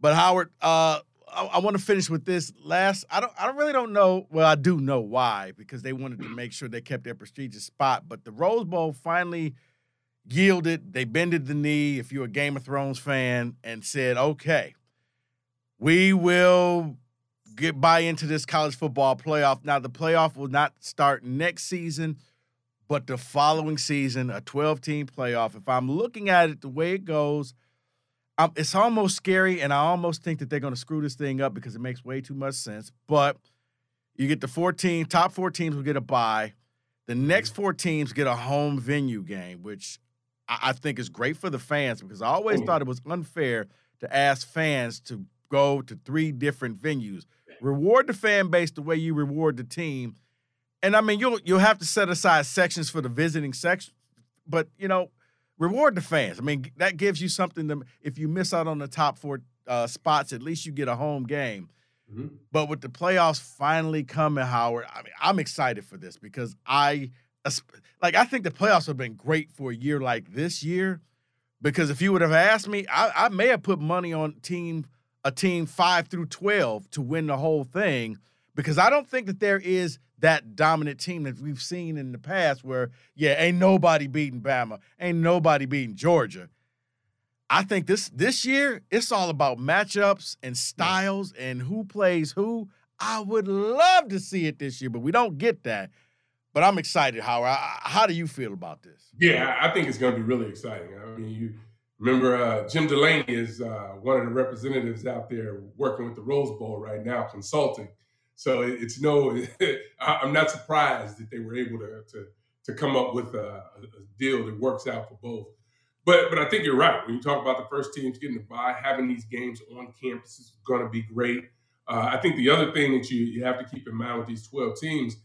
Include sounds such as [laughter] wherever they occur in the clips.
But Howard, uh, I, I want to finish with this last. I don't. I don't really don't know. Well, I do know why because they wanted to make sure they kept their prestigious spot. But the Rose Bowl finally yielded. They bended the knee. If you're a Game of Thrones fan, and said, "Okay, we will get buy into this college football playoff." Now, the playoff will not start next season, but the following season, a 12 team playoff. If I'm looking at it the way it goes um, it's almost scary, and I almost think that they're going to screw this thing up because it makes way too much sense. But you get the 14 top four teams will get a bye. The next four teams get a home venue game, which I, I think is great for the fans because I always thought it was unfair to ask fans to go to three different venues. Reward the fan base the way you reward the team. And I mean, you'll you'll have to set aside sections for the visiting section, but you know, reward the fans. I mean, that gives you something to. If you miss out on the top four uh, spots, at least you get a home game. Mm-hmm. But with the playoffs finally coming, Howard, I mean, I'm excited for this because I like. I think the playoffs have been great for a year like this year. Because if you would have asked me, I, I may have put money on team a team five through twelve to win the whole thing. Because I don't think that there is that dominant team that we've seen in the past where, yeah, ain't nobody beating Bama, ain't nobody beating Georgia. I think this this year it's all about matchups and styles and who plays who. I would love to see it this year, but we don't get that. But I'm excited, Howard. How do you feel about this? Yeah, I think it's going to be really exciting. I mean, you remember uh, Jim Delany is uh, one of the representatives out there working with the Rose Bowl right now, consulting. So it's no, [laughs] I'm not surprised that they were able to to, to come up with a, a, deal that works out for both. But but I think you're right when you talk about the first teams getting to buy, having these games on campus is going to be great. Uh, I think the other thing that you you have to keep in mind with these 12 teams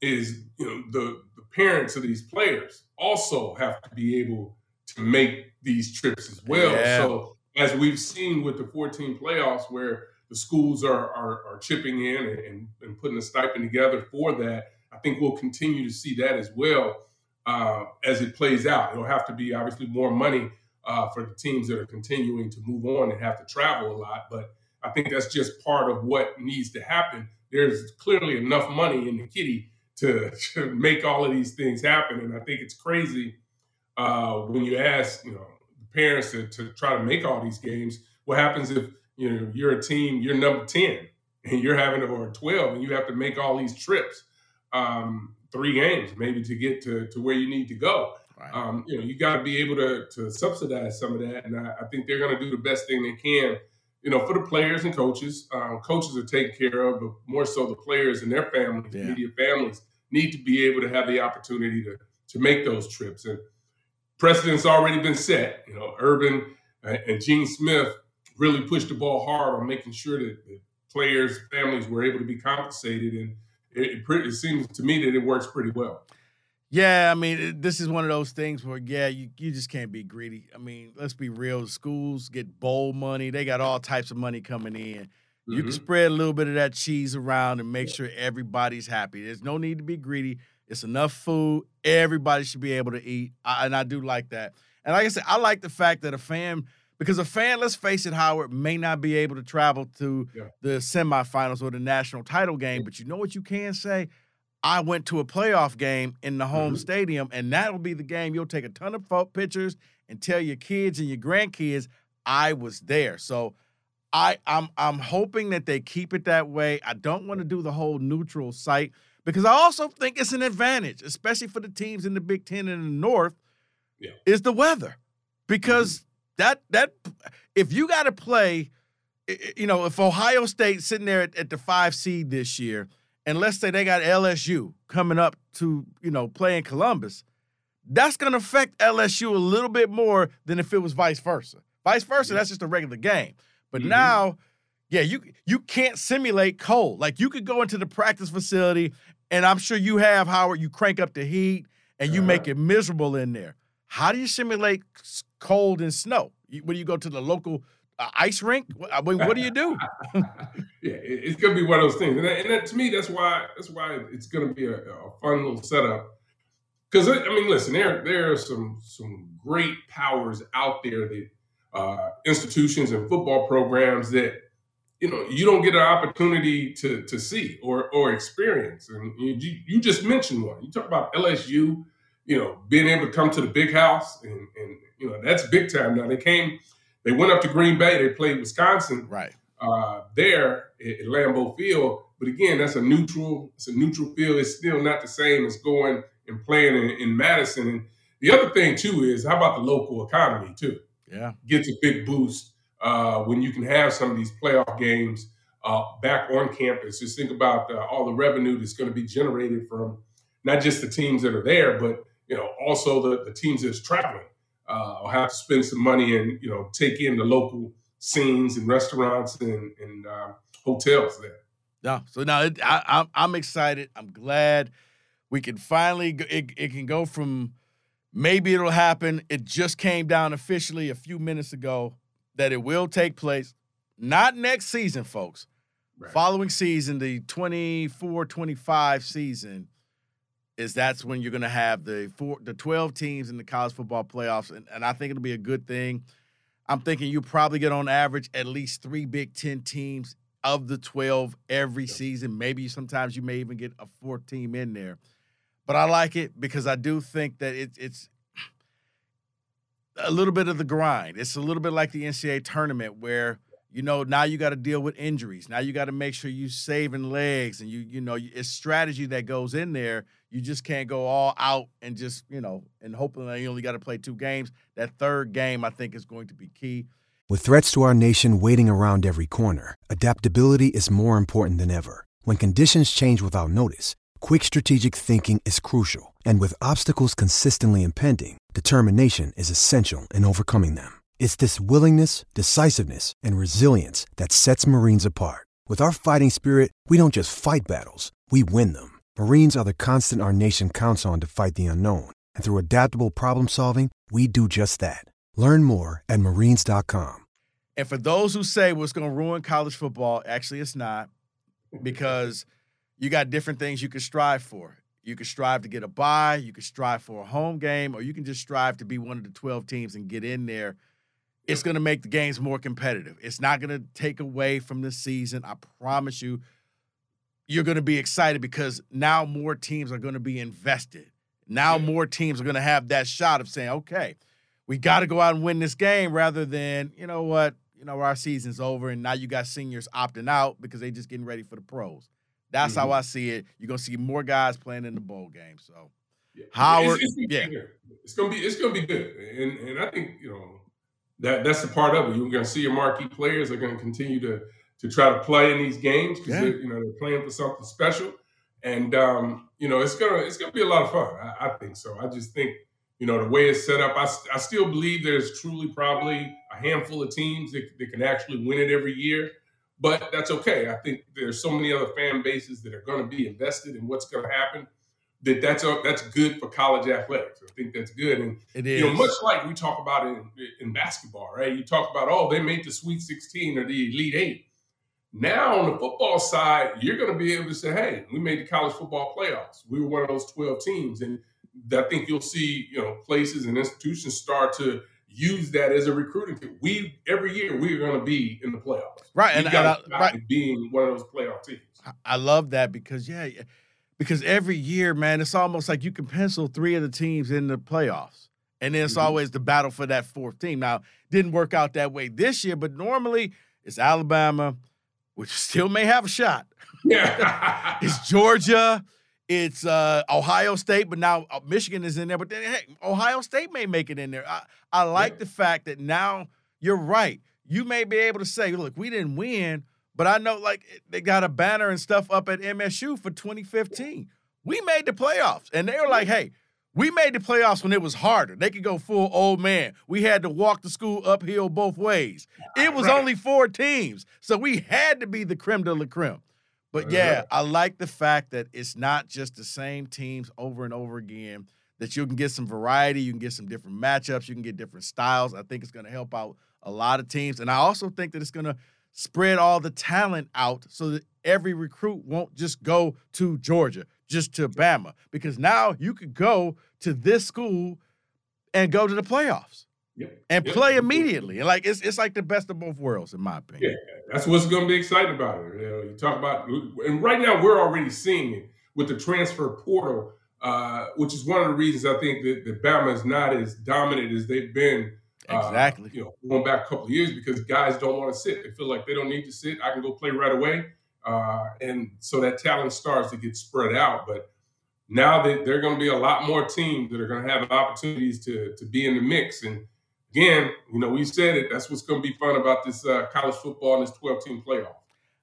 is you know the the parents of these players also have to be able to make these trips as well. Yeah. So as we've seen with the 14 playoffs, where the schools are, are, are chipping in and, and, putting a stipend together for that. I think we'll continue to see that as well uh, as it plays out. It'll have to be obviously more money uh, for the teams that are continuing to move on and have to travel a lot. But I think that's just part of what needs to happen. There's clearly enough money in the kitty to, to make all of these things happen. And I think it's crazy uh, when you ask, you know, parents to, to try to make all these games. What happens if you know, you're a team, you're number 10 and you're having or 12 and you have to make all these trips, um, three games maybe to get to, to where you need to go. Right. Um, you know, you got to be able to, to subsidize some of that. And I, I think they're going to do the best thing they can, you know, for the players and coaches. Um, coaches are taken care of, but more so the players and their families, yeah. media families, need to be able to have the opportunity to, to make those trips. And precedent's already been set. You know, Urban and Gene Smith really pushed the ball hard on making sure that the players, families were able to be compensated, and it, it, it seems to me that it works pretty well. Yeah, I mean, this is one of those things where, yeah, you, you just can't be greedy. I mean, let's be real. Schools get bowl money. They got all types of money coming in. You mm-hmm. can spread a little bit of that cheese around and make sure everybody's happy. There's no need to be greedy. It's enough food. Everybody should be able to eat. I, and I do like that. And like I said, I like the fact that a fan – because a fan, let's face it, Howard, may not be able to travel to yeah. the semifinals or the national title game. But you know what you can say? I went to a playoff game in the home mm-hmm. stadium, and that'll be the game you'll take a ton of pictures and tell your kids and your grandkids I was there. So I I'm I'm hoping that they keep it that way. I don't want to do the whole neutral site because I also think it's an advantage, especially for the teams in the Big Ten and the North. Yeah. Is the weather because Mm-hmm. That that if you got to play, you know, if Ohio State sitting there at, at the five seed this year, and let's say they got LSU coming up to you know play in Columbus, that's going to affect LSU a little bit more than if it was vice versa. Vice versa, Yeah. that's just a regular game. But Mhm. now, yeah, you you can't simulate cold. Like you could go into the practice facility, and I'm sure you have Howard. You crank up the heat and you make Uh-huh. it miserable in there. How do you simulate cold and snow? When you go to the local uh, ice rink, What- I mean, what do you do? [laughs] yeah, it's gonna be one of those things, and, that, and that, to me, that's why that's why it's gonna be a, a fun little setup. Because I mean, listen, there there are some some great powers out there that uh, institutions and football programs that you know you don't get an opportunity to to see or or experience. And you, you just mentioned one. You talk about LSU, you know, being able to come to the big house, and and you know that's big time. Now they came, they went up to Green Bay, they played Wisconsin Right. uh, there at, Lambeau Field. But again, that's a neutral. It's a neutral field. It's still not the same as going and playing in, in Madison. And the other thing too is how about the local economy too? Yeah. Gets a big boost uh, when you can have some of these playoff games uh, back on campus. Just think about uh, all the revenue that's going to be generated from not just the teams that are there, but you know also the, the teams that's traveling. Uh, will have to spend some money and you know take in the local scenes and restaurants and, and uh, hotels there. No. So now it, I, I'm I'm excited. I'm glad we can finally. Go, it, it can go from maybe it'll happen. It just came down officially a few minutes ago that it will take place. Not next season, folks. Following season, the 24-25 season, is that's when you're going to have the four, the 12 teams in the college football playoffs, and, and I think it'll be a good thing. I'm thinking you probably get on average at least three Big Ten teams of the 12 every season. Maybe sometimes you may even get a fourth team in there. But I like it because I do think that it, it's a little bit of the grind. It's a little bit like the NCAA tournament where you know now you got to deal with injuries. Now you got to make sure you saving legs and you you know it's strategy that goes in there. You just can't go all out and just you know and hoping that you only got to play two games. That third game I think is going to be key. With threats to our nation waiting around every corner, adaptability is more important than ever. When conditions change without notice, quick strategic thinking is crucial. And with obstacles consistently impending, determination is essential in overcoming them. It's this willingness, decisiveness, and resilience that sets Marines apart. With our fighting spirit, we don't just fight battles, we win them. Marines are the constant our nation counts on to fight the unknown. And through adaptable problem solving, we do just that. Learn more at marines.com. And for those who say it's going to ruin college football, actually, it's not because you got different things you can strive for. You can strive to get a bye, you can strive for a home game, or you can just strive to be one of the 12 teams and get in there. It's going to make the games more competitive. It's not going to take away from the season. I promise you, you're going to be excited because now more teams are going to be invested. Now more teams are going to have that shot of saying, okay, we got to go out and win this game rather than, you know what, you know, our season's over and now you got seniors opting out because they just getting ready for the pros. That's how Mhm. I see it. You're gonna see more guys playing in the bowl game. So Yeah. Howard, it's, it's yeah. it's gonna be it's gonna be good, and and I think you know that that's the part of it. You're gonna see your marquee players are gonna continue to to try to play in these games because Yeah. you know they're playing for something special, and um, you know it's gonna it's gonna be a lot of fun. I, I think so. I just think you know the way it's set up. I, I still believe there's truly probably a handful of teams that, that can actually win it every year. But that's okay. I think there's so many other fan bases that are going to be invested in what's going to happen that that's a, that's good for college athletics. I think that's good, and it is you know, much like we talk about in in basketball, right? You talk about oh, they made the Sweet 16 or the Elite Eight. Now on the football side, you're going to be able to say, hey, we made the college football playoffs. We were one of those 12 teams, and I think you'll see you know places and institutions start to use that as a recruiting tool. We every year we are going to be in the playoffs, right. We And, and I, right, being one of those playoff teams. I love that because yeah, yeah, because every year, man, it's almost like you can pencil three of the teams in the playoffs, and then it's Mhm. always the battle for that fourth team. Now, didn't work out that way this year, but normally It's Alabama, which [laughs] still may have a shot. Yeah. it's Georgia. It's uh, Ohio State, but now uh, Michigan is in there. But then, hey, Ohio State may make it in there. I, I like Yeah. the fact that now you're right. You may be able to say, look, we didn't win, but I know like they got a banner and stuff up at MSU for 2015. We made the playoffs. And they were like, hey, we made the playoffs when it was harder. They could go full old man. We had to walk the school uphill both ways. It was Right. only four teams. So we had to be the creme de la creme. But yeah. I like the fact that it's not just the same teams over and over again, that you can get some variety, you can get some different matchups, you can get different styles. I think it's going to help out a lot of teams. And I also think that it's going to spread all the talent out so that every recruit won't just go to Georgia, just to Bama, because now you could go to this school and go to the playoffs Yep. and Yep. play immediately. And like it's it's like the best of both worlds, in my opinion. Yeah, that's what's going to be exciting about it. You, know, you talk about, and right now we're already seeing it with the transfer portal, uh, which is one of the reasons I think that, that Bama is not as dominant as they've been. Uh, Exactly. you know, going back a couple of years because guys don't want to sit. They feel like they don't need to sit. I can go play right away, uh, and so that talent starts to get spread out. But now that there are going to be a lot more teams that are going to have opportunities to to be in the mix. And again, you know, we said it. That's what's going to be fun about this uh, college football and this twelve team playoff.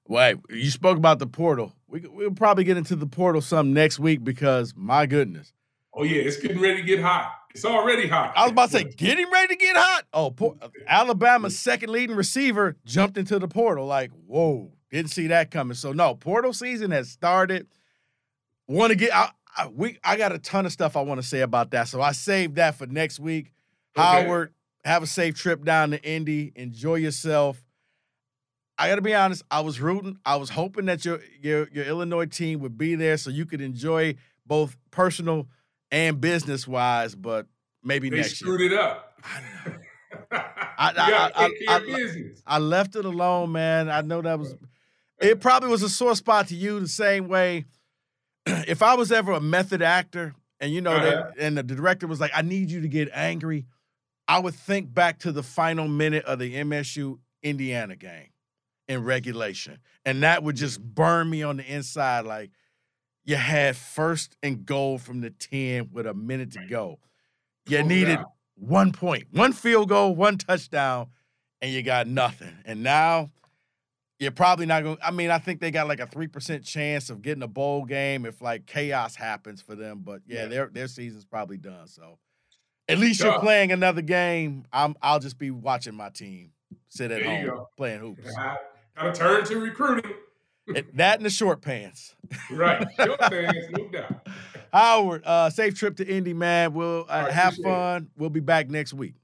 Wait, you spoke about the portal. We we'll probably get into the portal some next week because my goodness, Oh yeah, it's getting ready to get hot. It's already hot. I was about to say getting ready to get hot. Oh, por- Alabama's second leading receiver jumped into the portal. Like, whoa, didn't see that coming. So no, portal season has started. Want to get? I, I, we I got a ton of stuff I want to say about that. So I saved that for next week. Okay. Howard, have a safe trip down to Indy. Enjoy yourself. I got to be honest. I was rooting. I was hoping that your your your Illinois team would be there so you could enjoy both personal and business wise. But maybe they next year. screwed it up. I- [laughs] gotta I- care I- I left it alone, man. I know that was. It probably was a sore spot to you the same way. [clears throat] if I was ever a method actor, and you know, Uh-huh. they, and the director was like, "I need you to get angry," I would think back to the final minute of the MSU Indiana game in regulation, and that would just burn me on the inside. Like you had first and goal from the ten with a minute to go. You No needed doubt. one point, one field goal, one touchdown, and you got nothing. And now you're probably not going. to I mean, I think they got like a three percent chance of getting a bowl game if like chaos happens for them. But yeah, Yeah. their their season's probably done. So at least you're playing another game. I'm I'll just be watching my team sit at There home playing hoops. [laughs] Got to turn to recruiting. That and the short pants. Right. [laughs] Short pants, no doubt. Howard, uh, safe trip to Indy, man. We'll uh, have appreciate it. fun. We'll be back next week.